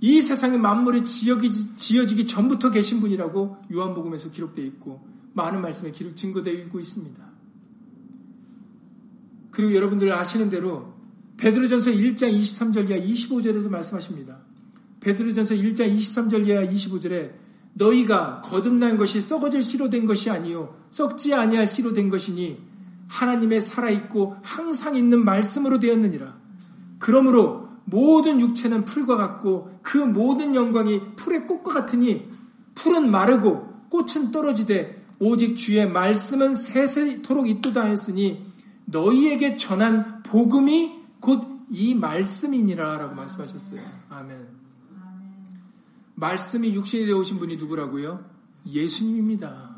이 세상의 만물이 지어지기 전부터 계신 분이라고 요한복음에서 기록되어 있고 많은 말씀에 기록 증거되어 있고 있습니다. 그리고 여러분들 아시는 대로 베드로전서 1장 23절 이하 25절에도 말씀하십니다. 베드로전서 1장 23절 이하 25절에 너희가 거듭난 것이 썩어질 씨로 된 것이 아니요 썩지 아니할 씨로 된 것이니 하나님의 살아있고 항상 있는 말씀으로 되었느니라. 그러므로 모든 육체는 풀과 같고 그 모든 영광이 풀의 꽃과 같으니 풀은 마르고 꽃은 떨어지되 오직 주의 말씀은 세세토록 있도다 했으니 너희에게 전한 복음이 곧 이 말씀이니라 라고 말씀하셨어요. 아멘. 말씀이 육신이 되어 오신 분이 누구라고요? 예수님입니다.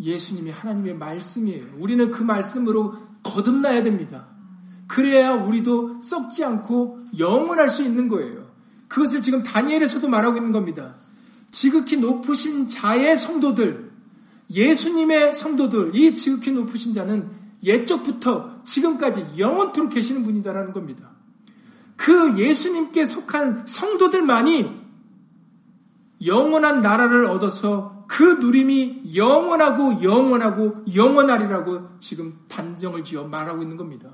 예수님이 하나님의 말씀이에요. 우리는 그 말씀으로 거듭나야 됩니다. 그래야 우리도 썩지 않고 영원할 수 있는 거예요. 그것을 지금 다니엘에서도 말하고 있는 겁니다. 지극히 높으신 자의 성도들, 예수님의 성도들, 이 지극히 높으신 자는 옛적부터 지금까지 영원토록 계시는 분이다라는 겁니다. 그 예수님께 속한 성도들만이 영원한 나라를 얻어서 그 누림이 영원하고 영원하고 영원하리라고 지금 단정을 지어 말하고 있는 겁니다.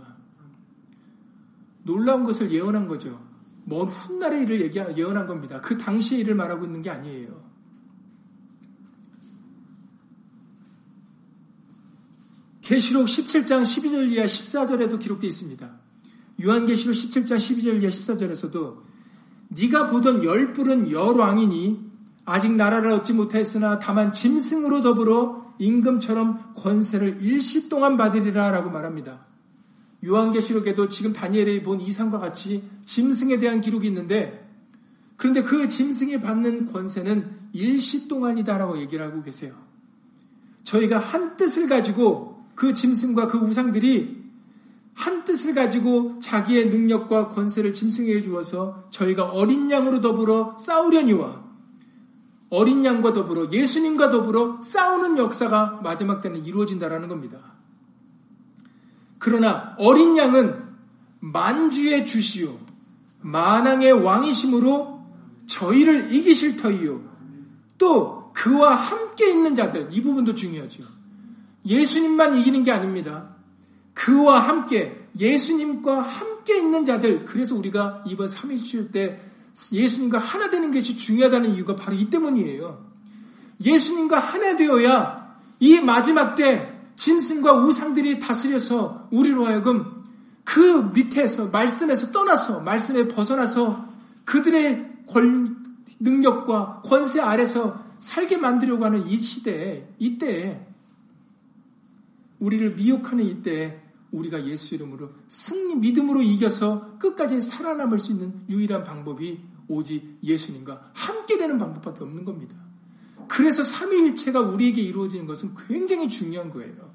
놀라운 것을 예언한 거죠. 먼 훗날의 일을 얘기 예언한 겁니다. 그 당시의 일을 말하고 있는 게 아니에요. 계시록 17장 12절 이하 14절에도 기록되어 있습니다. 요한계시록 17장 12절 이하 14절에서도 네가 보던 열불은 열왕이니 아직 나라를 얻지 못하였으나 다만 짐승으로 더불어 임금처럼 권세를 일시 동안 받으리라 라고 말합니다. 요한계시록에도 지금 다니엘이 본 이상과 같이 짐승에 대한 기록이 있는데 그런데 그 짐승이 받는 권세는 일시 동안이다라고 얘기를 하고 계세요. 저희가 한 뜻을 가지고 그 짐승과 그 우상들이 한 뜻을 가지고 자기의 능력과 권세를 짐승에게 주어서 저희가 어린 양으로 더불어 싸우려니와 어린 양과 더불어 예수님과 더불어 싸우는 역사가 마지막 때는 이루어진다라는 겁니다. 그러나 어린 양은 만주의 주시요 만왕의 왕이심으로 저희를 이기실 터이요 또 그와 함께 있는 자들 이 부분도 중요하죠. 예수님만 이기는 게 아닙니다. 그와 함께 예수님과 함께 있는 자들 그래서 우리가 이번 3일주일 때 예수님과 하나 되는 것이 중요하다는 이유가 바로 이 때문이에요. 예수님과 하나 되어야 이 마지막 때 짐승과 우상들이 다스려서 우리로 하여금 그 밑에서 말씀에서 떠나서 말씀에 벗어나서 그들의 권, 능력과 권세 아래서 살게 만들려고 하는 이 시대에 이때에 우리를 미혹하는 이때에 우리가 예수 이름으로 승리 믿음으로 이겨서 끝까지 살아남을 수 있는 유일한 방법이 오직 예수님과 함께 되는 방법밖에 없는 겁니다. 그래서 삼위일체가 우리에게 이루어지는 것은 굉장히 중요한 거예요.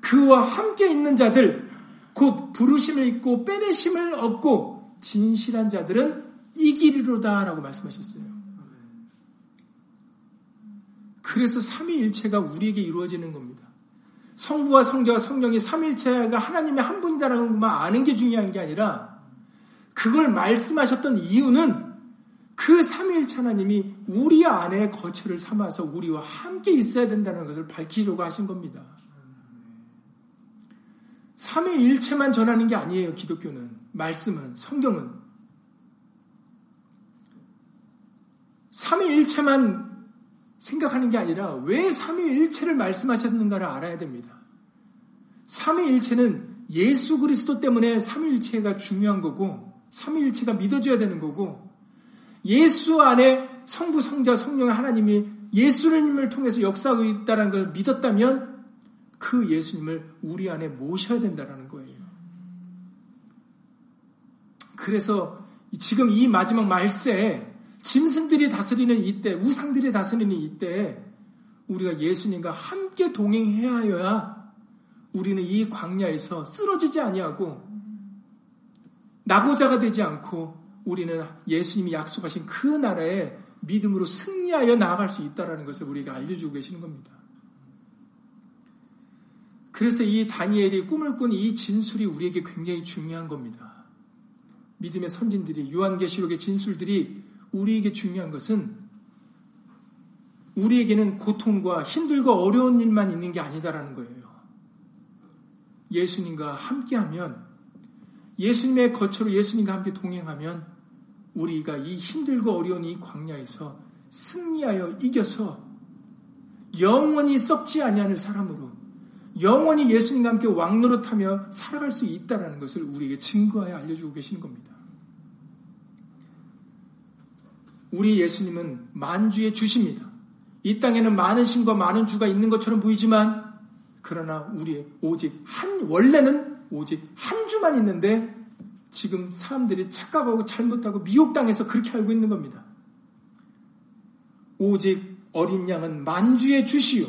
그와 함께 있는 자들, 곧 부르심을 입고 빼내심을 얻고 진실한 자들은 이기리로다라고 말씀하셨어요. 그래서 삼위일체가 우리에게 이루어지는 겁니다. 성부와 성자와 성령이 삼일체가 하나님의 한 분이다라는 것만 아는 게 중요한 게 아니라 그걸 말씀하셨던 이유는 그 삼일체 하나님이 우리 안에 거처를 삼아서 우리와 함께 있어야 된다는 것을 밝히려고 하신 겁니다. 삼위일체만 전하는 게 아니에요. 기독교는 말씀은 성경은 삼위일체만 생각하는 게 아니라 왜 삼위일체를 말씀하셨는가를 알아야 됩니다. 삼위일체는 예수 그리스도 때문에 삼위일체가 중요한 거고 삼위일체가 믿어져야 되는 거고 예수 안에 성부 성자 성령의 하나님이 예수님을 통해서 역사하고 있다는 것을 믿었다면 그 예수님을 우리 안에 모셔야 된다는 거예요. 그래서 지금 이 마지막 말세에 짐승들이 다스리는 이때, 우상들이 다스리는 이때, 우리가 예수님과 함께 동행해야 하여야 우리는 이 광야에서 쓰러지지 아니하고 낙오자가 되지 않고 우리는 예수님이 약속하신 그 나라에 믿음으로 승리하여 나아갈 수 있다는 것을 우리가 알려주고 계시는 겁니다. 그래서 이 다니엘이 꿈을 꾼 이 진술이 우리에게 굉장히 중요한 겁니다. 믿음의 선진들이 요한계시록의 진술들이 우리에게 중요한 것은 우리에게는 고통과 힘들고 어려운 일만 있는 게 아니다라는 거예요. 예수님과 함께하면 예수님의 거처로 예수님과 함께 동행하면 우리가 이 힘들고 어려운 이 광야에서 승리하여 이겨서 영원히 썩지 아니하는 사람으로 영원히 예수님과 함께 왕노릇하며 살아갈 수 있다는 것을 우리에게 증거하여 알려주고 계시는 겁니다. 우리 예수님은 만주의 주십니다. 이 땅에는 많은 신과 많은 주가 있는 것처럼 보이지만 그러나 우리 오직 한 원래는 오직 한 주만 있는데 지금 사람들이 착각하고 잘못하고 미혹당해서 그렇게 알고 있는 겁니다. 오직 어린 양은 만주의 주시요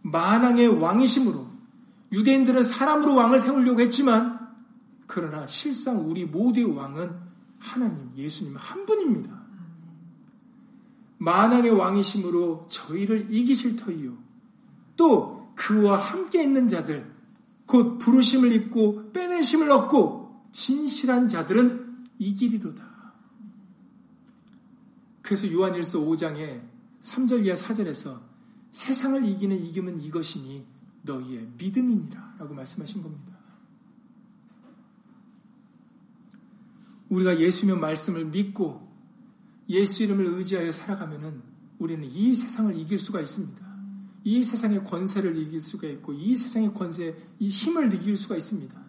만왕의 왕이심으로 유대인들은 사람으로 왕을 세우려고 했지만 그러나 실상 우리 모두의 왕은 하나님 예수님 한 분입니다. 만왕의 왕이심으로 저희를 이기실 터이요. 또 그와 함께 있는 자들, 곧 부르심을 입고 빼내심을 얻고 진실한 자들은 이기리로다. 그래서 요한일서 5장에 3절 이하 4절에서 세상을 이기는 이김은 이것이니 너희의 믿음이니라 라고 말씀하신 겁니다. 우리가 예수님의 말씀을 믿고 예수 이름을 의지하여 살아가면은 우리는 이 세상을 이길 수가 있습니다. 이 세상의 권세를 이길 수가 있고 이 세상의 권세, 이 힘을 이길 수가 있습니다.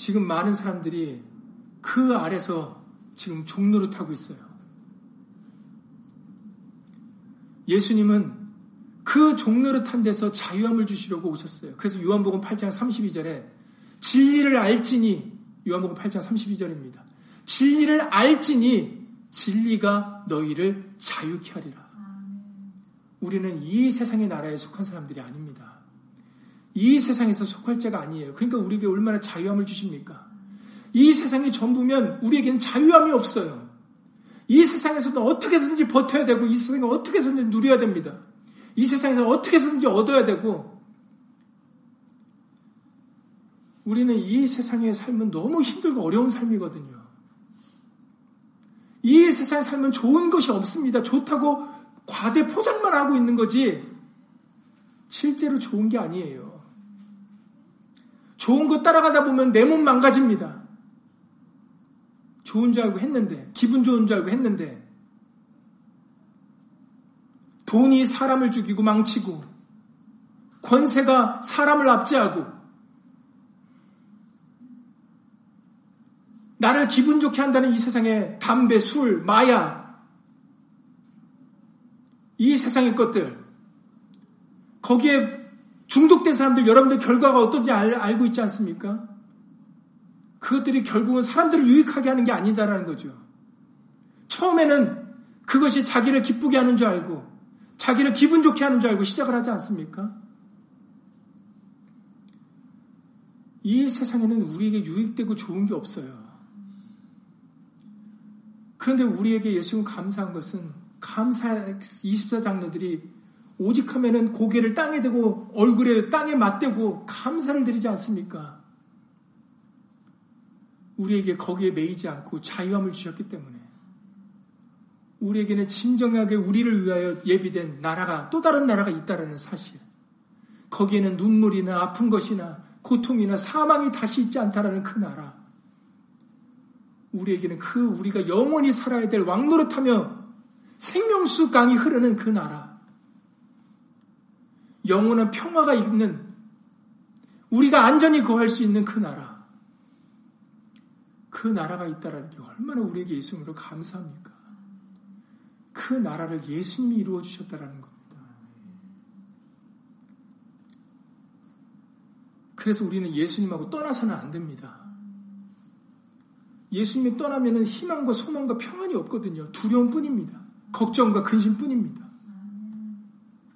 지금 많은 사람들이 그 아래서 지금 종로를 타고 있어요. 예수님은 그 종로를 탄 데서 자유함을 주시려고 오셨어요. 그래서 요한복음 8장 32절에 진리를 알지니 요한복음 8장 32절입니다. 진리를 알지니 진리가 너희를 자유케 하리라. 우리는 이 세상의 나라에 속한 사람들이 아닙니다. 이 세상에서 속할 자가 아니에요. 그러니까 우리에게 얼마나 자유함을 주십니까? 이 세상이 전부면 우리에게는 자유함이 없어요. 이 세상에서도 어떻게든지 버텨야 되고 이 세상에 어떻게든지 누려야 됩니다. 이 세상에서 어떻게든지 얻어야 되고 우리는 이 세상의 삶은 너무 힘들고 어려운 삶이거든요. 이 세상의 삶은 좋은 것이 없습니다. 좋다고 과대 포장만 하고 있는 거지 실제로 좋은 게 아니에요. 좋은 거 따라가다 보면 내 몸 망가집니다. 좋은 줄 알고 했는데, 기분 좋은 줄 알고 했는데, 돈이 사람을 죽이고 망치고, 권세가 사람을 압제하고, 나를 기분 좋게 한다는 이 세상에 담배, 술, 마약, 이 세상의 것들, 거기에 중독된 사람들 여러분들 결과가 어떤지 알, 알고 있지 않습니까? 그것들이 결국은 사람들을 유익하게 하는 게 아니다라는 거죠. 처음에는 그것이 자기를 기쁘게 하는 줄 알고 자기를 기분 좋게 하는 줄 알고 시작을 하지 않습니까? 이 세상에는 우리에게 유익되고 좋은 게 없어요. 그런데 우리에게 예수님 감사한 것은 감사 24장로들이 오직 하면은 고개를 땅에 대고 얼굴에 땅에 맞대고 감사를 드리지 않습니까? 우리에게 거기에 매이지 않고 자유함을 주셨기 때문에 우리에게는 진정하게 우리를 위하여 예비된 나라가 또 다른 나라가 있다라는 사실. 거기에는 눈물이나 아픈 것이나 고통이나 사망이 다시 있지 않다라는 그 나라. 우리에게는 그 우리가 영원히 살아야 될 왕노릇하며 생명수 강이 흐르는 그 나라. 영원한 평화가 있는 우리가 안전히 거할 수 있는 그 나라. 그 나라가 있다라는 게 얼마나 우리에게 예수님으로 감사합니까? 그 나라를 예수님이 이루어 주셨다라는 겁니다. 그래서 우리는 예수님하고 떠나서는 안 됩니다. 예수님이 떠나면은 희망과 소망과 평안이 없거든요. 두려움뿐입니다. 걱정과 근심뿐입니다.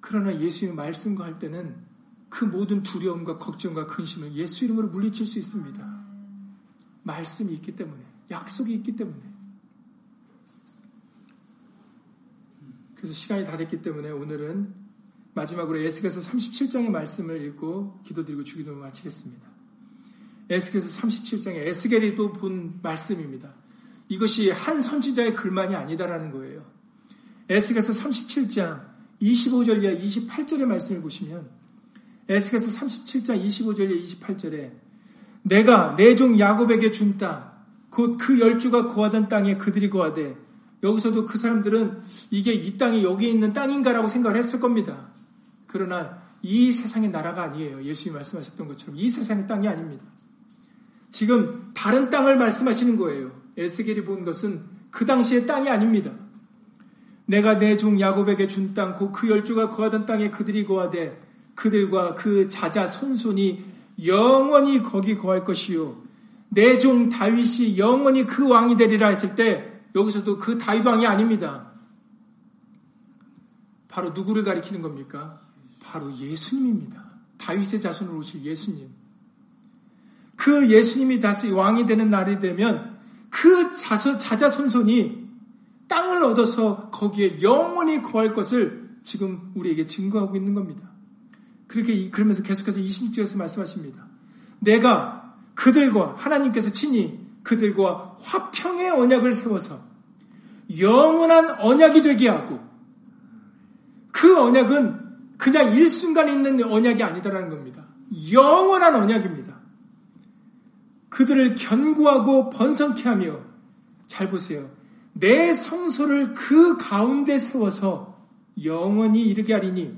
그러나 예수님의 말씀과 할 때는 그 모든 두려움과 걱정과 근심을 예수 이름으로 물리칠 수 있습니다. 말씀이 있기 때문에, 약속이 있기 때문에. 그래서 시간이 다 됐기 때문에 오늘은 마지막으로 에스겔서 37장의 말씀을 읽고 기도드리고 주기도를 마치겠습니다. 에스겔서 37장에 에스겔이 또 본 말씀입니다. 이것이 한 선지자의 글만이 아니다라는 거예요. 에스겔서 37장 25절 이하 28절의 말씀을 보시면 에스겔서 37장 25절 이하 28절에 내가 내 종 야곱에게 준 땅, 곧 그 열주가 거하던 땅에 그들이 거하되 여기서도 그 사람들은 이게 이 땅이 여기 있는 땅인가라고 생각을 했을 겁니다. 그러나 이 세상의 나라가 아니에요. 예수님이 말씀하셨던 것처럼 이 세상의 땅이 아닙니다. 지금 다른 땅을 말씀하시는 거예요. 에스겔이 본 것은 그 당시의 땅이 아닙니다. 내가 내 종 야곱에게 준 땅, 곧그 열주가 거하던 땅에 그들이 거하되 그들과 그 자자 손손이 영원히 거기 거할 것이요. 내 종 다윗이 영원히 그 왕이 되리라 했을 때 여기서도 그 다윗 왕이 아닙니다. 바로 누구를 가리키는 겁니까? 바로 예수님입니다. 다윗의 자손으로 오실 예수님. 그 예수님이 다시 왕이 되는 날이 되면 그 자손, 자자손손이 땅을 얻어서 거기에 영원히 거할 것을 지금 우리에게 증거하고 있는 겁니다. 그렇게, 그러면서 계속해서 26절에서 말씀하십니다. 내가 그들과 하나님께서 친히 그들과 화평의 언약을 세워서 영원한 언약이 되게 하고 그 언약은 그냥 일순간 있는 언약이 아니다라는 겁니다. 영원한 언약입니다. 그들을 견고하고 번성케 하며 잘 보세요. 내 성소를 그 가운데 세워서 영원히 이르게 하리니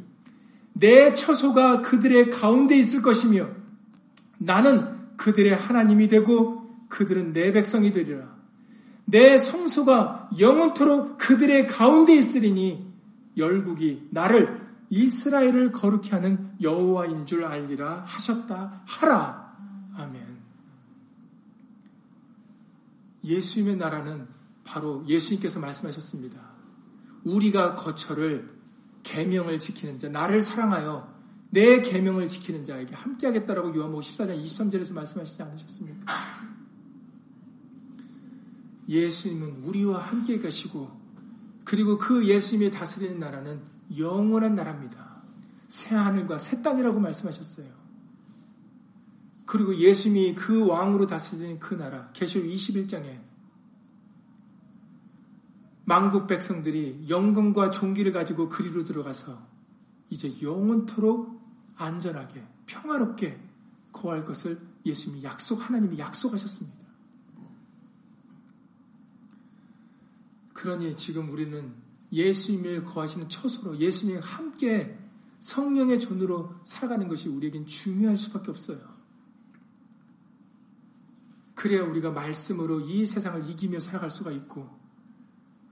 내 처소가 그들의 가운데 있을 것이며 나는 그들의 하나님이 되고 그들은 내 백성이 되리라. 내 성소가 영원토록 그들의 가운데 있으리니 열국이 나를 이스라엘을 거룩히 하는 여호와인 줄 알리라 하셨다 하라. 아멘. 예수님의 나라는 바로 예수님께서 말씀하셨습니다. 우리가 거처를 계명을 지키는 자, 나를 사랑하여 내 계명을 지키는 자에게 함께하겠다라고 요한복음 14장 23절에서 말씀하시지 않으셨습니까? 예수님은 우리와 함께 가시고 그리고 그 예수님이 다스리는 나라는 영원한 나라입니다. 새 하늘과 새 땅이라고 말씀하셨어요. 그리고 예수님이 그 왕으로 다스리는 그 나라, 계시록 21장에 만국 백성들이 영광과 종기를 가지고 그리로 들어가서 이제 영원토록 안전하게 평화롭게 거할 것을 예수님이 약속 하나님이 약속하셨습니다. 그러니 지금 우리는 예수님을 거하시는 처소로 예수님과 함께 성령의 존으로 살아가는 것이 우리에겐 중요할 수밖에 없어요. 그래야 우리가 말씀으로 이 세상을 이기며 살아갈 수가 있고,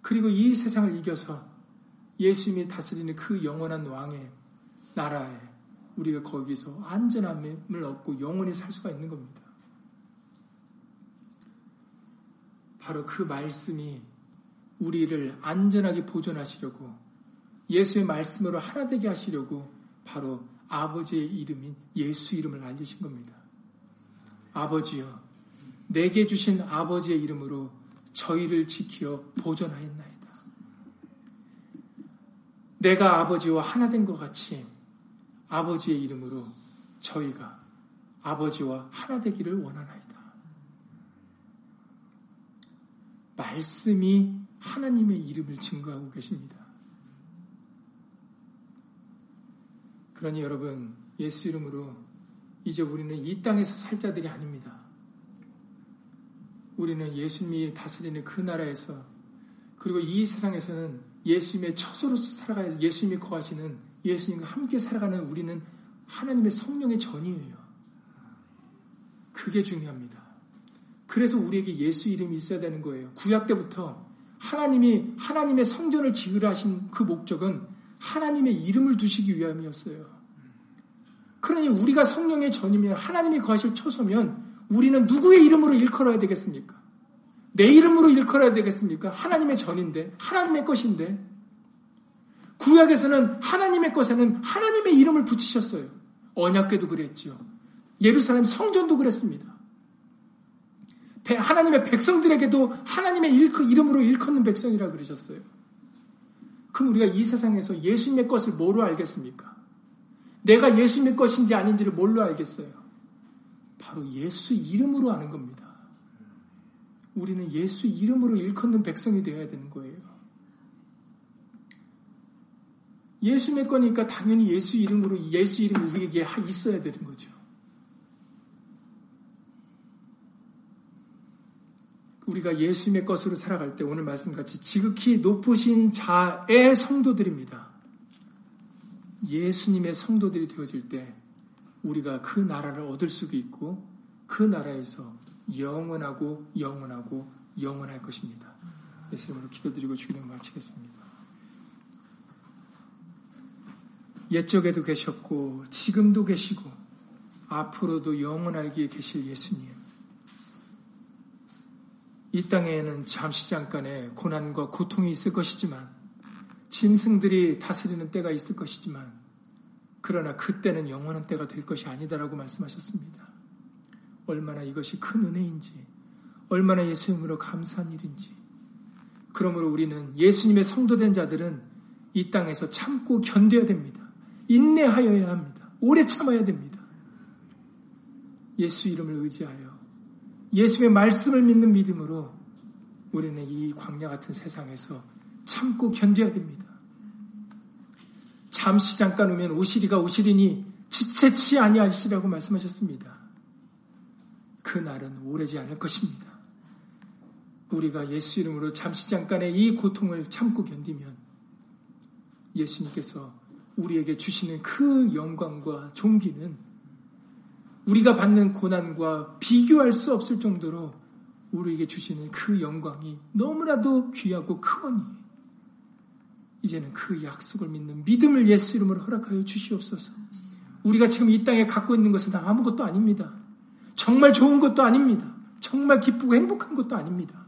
그리고 이 세상을 이겨서 예수님이 다스리는 그 영원한 왕의 나라에 우리가 거기서 안전함을 얻고 영원히 살 수가 있는 겁니다. 바로 그 말씀이 우리를 안전하게 보존하시려고 예수의 말씀으로 하나 되게 하시려고 바로 아버지의 이름인 예수 이름을 알리신 겁니다. 아버지여, 내게 주신 아버지의 이름으로 저희를 지키어 보존하였나이다. 내가 아버지와 하나 된 것 같이 아버지의 이름으로 저희가 아버지와 하나 되기를 원하나이다. 말씀이 하나님의 이름을 증거하고 계십니다. 그러니 여러분, 예수 이름으로 이제 우리는 이 땅에서 살 자들이 아닙니다. 우리는 예수님이 다스리는 그 나라에서 그리고 이 세상에서는 예수님의 처소로서 살아가야 예수님이 거하시는 예수님과 함께 살아가는 우리는 하나님의 성령의 전이에요. 그게 중요합니다. 그래서 우리에게 예수 이름이 있어야 되는 거예요. 구약 때부터 하나님이 하나님의 성전을 지으라 하신 그 목적은 하나님의 이름을 두시기 위함이었어요. 그러니 우리가 성령의 전이면 하나님이 거하실 처소면 우리는 누구의 이름으로 일컬어야 되겠습니까? 내 이름으로 일컬어야 되겠습니까? 하나님의 전인데, 하나님의 것인데. 구약에서는 하나님의 것에는 하나님의 이름을 붙이셨어요. 언약궤도 그랬지요. 예루살렘 성전도 그랬습니다. 하나님의 백성들에게도 하나님의 이름으로 일컫는 백성이라 그러셨어요. 그럼 우리가 이 세상에서 예수님의 것을 뭐로 알겠습니까? 내가 예수님의 것인지 아닌지를 뭘로 알겠어요? 바로 예수 이름으로 아는 겁니다. 우리는 예수 이름으로 일컫는 백성이 되어야 되는 거예요. 예수님의 거니까 당연히 예수 이름으로 예수 이름이 우리에게 있어야 되는 거죠. 우리가 예수님의 것으로 살아갈 때 오늘 말씀같이 지극히 높으신 자의 성도들입니다. 예수님의 성도들이 되어질 때 우리가 그 나라를 얻을 수 있고 그 나라에서 영원하고 영원하고 영원할 것입니다. 예수님으로 기도드리고 주기도 마치겠습니다. 옛적에도 계셨고 지금도 계시고 앞으로도 영원하게 계실 예수님. 이 땅에는 잠시 잠깐의 고난과 고통이 있을 것이지만 짐승들이 다스리는 때가 있을 것이지만 그러나 그때는 영원한 때가 될 것이 아니다라고 말씀하셨습니다. 얼마나 이것이 큰 은혜인지 얼마나 예수님으로 감사한 일인지 그러므로 우리는 예수님의 성도된 자들은 이 땅에서 참고 견뎌야 됩니다. 인내하여야 합니다. 오래 참아야 됩니다. 예수 이름을 의지하여 예수의 말씀을 믿는 믿음으로 우리는 이 광야 같은 세상에서 참고 견뎌야 됩니다. 잠시 잠깐 오면 오시리가 오시리니 지체치 아니하시라고 말씀하셨습니다. 그 날은 오래지 않을 것입니다. 우리가 예수 이름으로 잠시 잠깐의 이 고통을 참고 견디면 예수님께서 우리에게 주시는 그 영광과 존귀는 우리가 받는 고난과 비교할 수 없을 정도로 우리에게 주시는 그 영광이 너무나도 귀하고 크오니 이제는 그 약속을 믿는 믿음을 예수 이름으로 허락하여 주시옵소서. 우리가 지금 이 땅에 갖고 있는 것은 아무것도 아닙니다. 정말 좋은 것도 아닙니다. 정말 기쁘고 행복한 것도 아닙니다.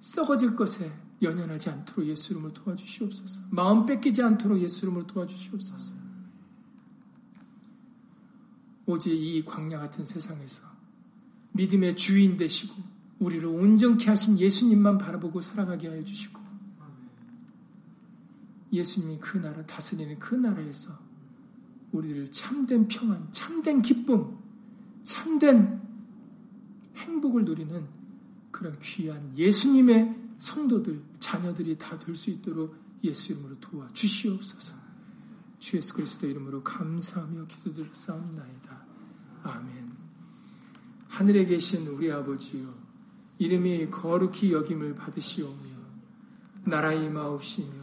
썩어질 것에 연연하지 않도록 예수 이름으로 도와주시옵소서. 마음 뺏기지 않도록 예수 이름으로 도와주시옵소서. 오직 이 광야 같은 세상에서 믿음의 주인 되시고 우리를 온전케 하신 예수님만 바라보고 살아가게 하여 주시고 예수님이 그 나라 다스리는 그 나라에서 우리를 참된 평안, 참된 기쁨, 참된 행복을 누리는 그런 귀한 예수님의 성도들, 자녀들이 다 될 수 있도록 예수 이름으로 도와 주시옵소서. 주 예수 그리스도 이름으로 감사하며 기도드렸사옵나이다. 아멘. 하늘에 계신 우리 아버지요 이름이 거룩히 여김을 받으시오며 나라의 마옵시며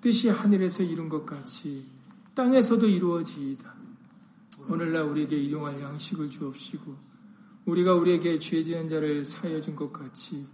뜻이 하늘에서 이룬 것 같이 땅에서도 이루어지이다. 오늘날 우리에게 일용할 양식을 주옵시고 우리가 우리에게 죄 지은 자를 사하여 준 것 같이